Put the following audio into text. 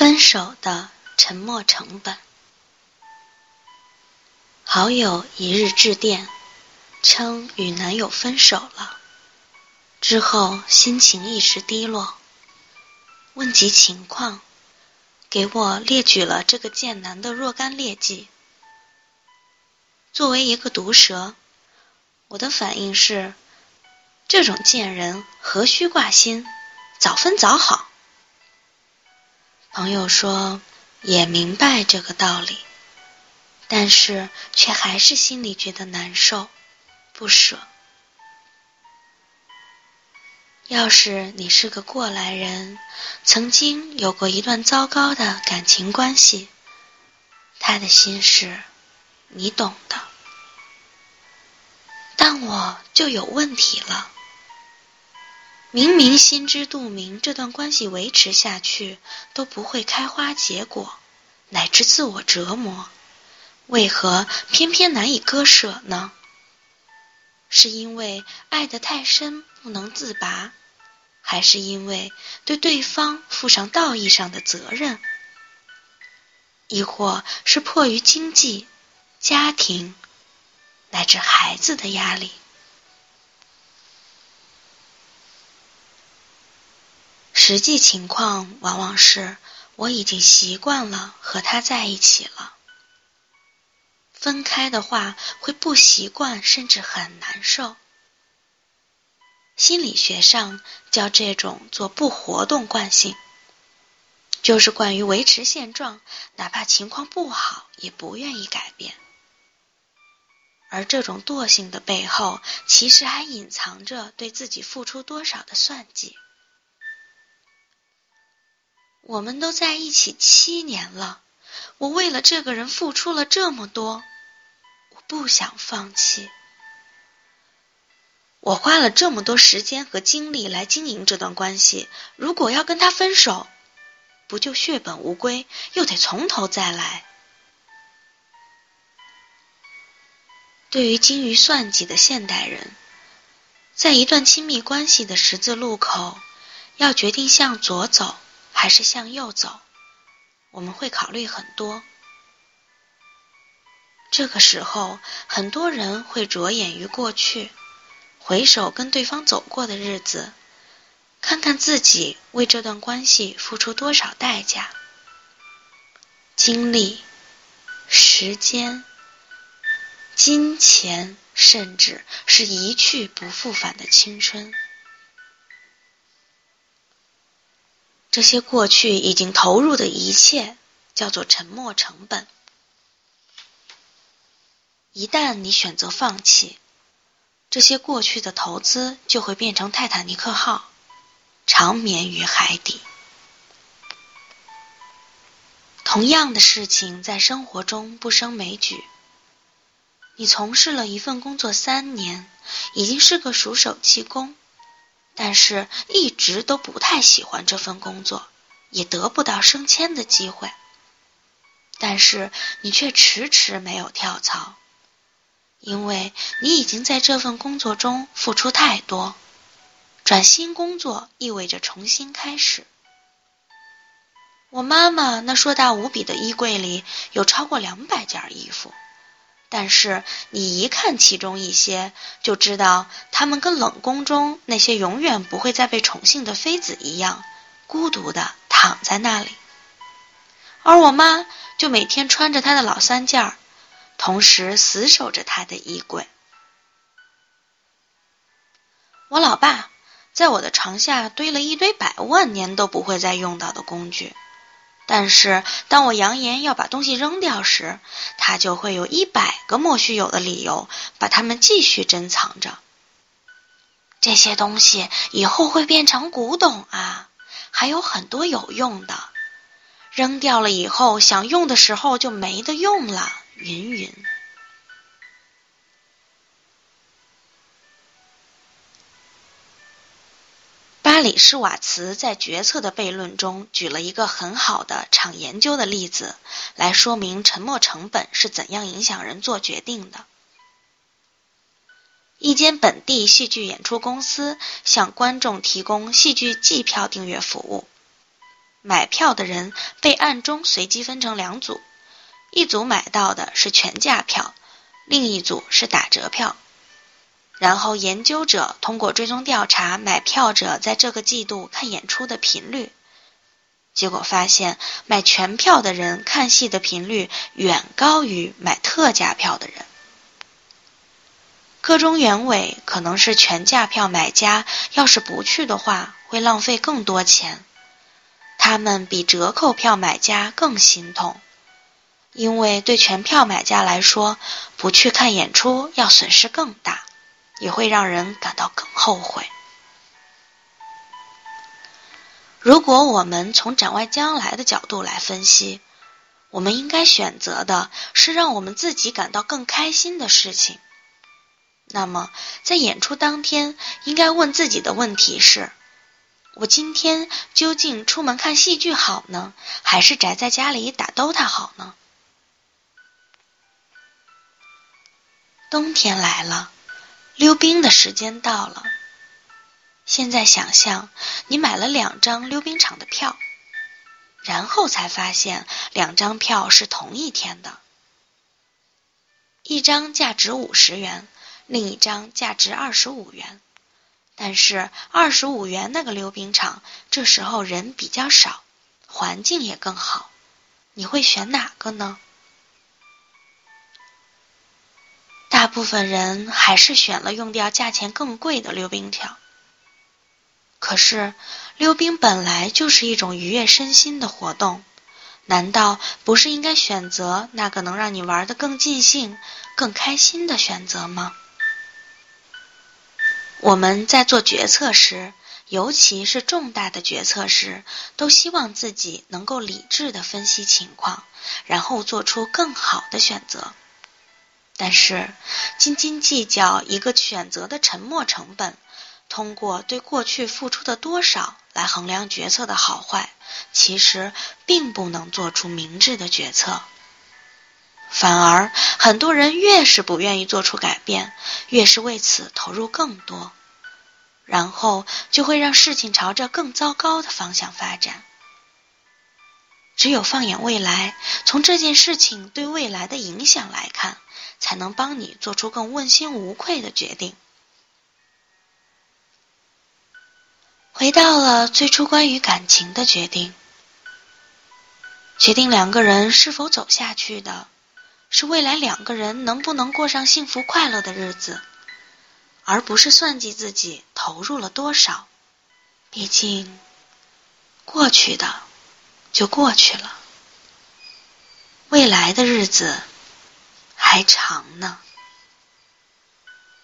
分手的沉默成本。好友一日致电，称与男友分手了，之后心情一时低落，问及情况，给我列举了这个贱男的若干劣迹。作为一个毒舌，我的反应是：这种贱人何须挂心，早分早好。朋友说也明白这个道理，但是却还是心里觉得难受、不舍。要是你是个过来人，曾经有过一段糟糕的感情关系，他的心事你懂的。但我就有问题了。明明心知肚明，这段关系维持下去都不会开花结果，乃至自我折磨，为何偏偏难以割舍呢？是因为爱得太深不能自拔，还是因为对对方负上道义上的责任，亦或是迫于经济、家庭乃至孩子的压力？实际情况往往是我已经习惯了和他在一起了，分开的话会不习惯，甚至很难受。心理学上叫这种做不活动惯性，就是惯于维持现状，哪怕情况不好也不愿意改变。而这种惰性的背后，其实还隐藏着对自己付出多少的算计。我们都在一起七年了，我为了这个人付出了这么多，我不想放弃。我花了这么多时间和精力来经营这段关系，如果要跟他分手，不就血本无归，又得从头再来？对于精于算计的现代人，在一段亲密关系的十字路口，要决定向左走。还是向右走，我们会考虑很多。这个时候，很多人会着眼于过去，回首跟对方走过的日子，看看自己为这段关系付出多少代价、精力、时间、金钱，甚至是一去不复返的青春。这些过去已经投入的一切，叫做沉没成本。一旦你选择放弃，这些过去的投资就会变成泰坦尼克号，长眠于海底。同样的事情在生活中不胜枚举。你从事了一份工作三年，已经是个熟手气功。但是，一直都不太喜欢这份工作，也得不到升迁的机会。但是，你却迟迟没有跳槽，因为你已经在这份工作中付出太多。转新工作意味着重新开始。我妈妈那硕大无比的衣柜里有超过两百件衣服。但是你一看其中一些，就知道他们跟冷宫中那些永远不会再被宠幸的妃子一样，孤独的躺在那里。而我妈就每天穿着她的老三件儿，同时死守着她的衣柜。我老爸在我的床下堆了一堆百万年都不会再用到的工具。但是，当我扬言要把东西扔掉时，他就会有一百个莫须有的理由把它们继续珍藏着。这些东西以后会变成古董啊，还有很多有用的，扔掉了以后想用的时候就没得用了，云云。巴里施瓦茨在决策的悖论中举了一个很好的场研究的例子，来说明沉没成本是怎样影响人做决定的。一间本地戏剧演出公司向观众提供戏剧季票订阅服务，买票的人被暗中随机分成两组，一组买到的是全价票，另一组是打折票。然后研究者通过追踪调查买票者在这个季度看演出的频率，结果发现买全票的人看戏的频率远高于买特价票的人。个中原委可能是全价票买家要是不去的话会浪费更多钱，他们比折扣票买家更心痛，因为对全票买家来说，不去看演出要损失更大。也会让人感到更后悔。如果我们从展望将来的角度来分析，我们应该选择的是让我们自己感到更开心的事情。那么，在演出当天，应该问自己的问题是：我今天究竟出门看戏剧好呢，还是宅在家里打 DOTA 好呢？冬天来了。溜冰的时间到了。现在想象你买了两张溜冰场的票，然后才发现两张票是同一天的，一张价值五十元，另一张价值二十五元。但是二十五元那个溜冰场这时候人比较少，环境也更好，你会选哪个呢？大部分人还是选了用掉价钱更贵的溜冰条。可是，溜冰本来就是一种愉悦身心的活动，难道不是应该选择那个能让你玩得更尽兴、更开心的选择吗？我们在做决策时，尤其是重大的决策时，都希望自己能够理智的分析情况，然后做出更好的选择。但是，斤斤计较一个选择的沉没成本，通过对过去付出的多少来衡量决策的好坏，其实并不能做出明智的决策。反而，很多人越是不愿意做出改变，越是为此投入更多，然后就会让事情朝着更糟糕的方向发展。只有放眼未来，从这件事情对未来的影响来看。才能帮你做出更问心无愧的决定。回到了最初关于感情的决定，决定两个人是否走下去的，是未来两个人能不能过上幸福快乐的日子，而不是算计自己投入了多少。毕竟，过去的就过去了，未来的日子。还长呢。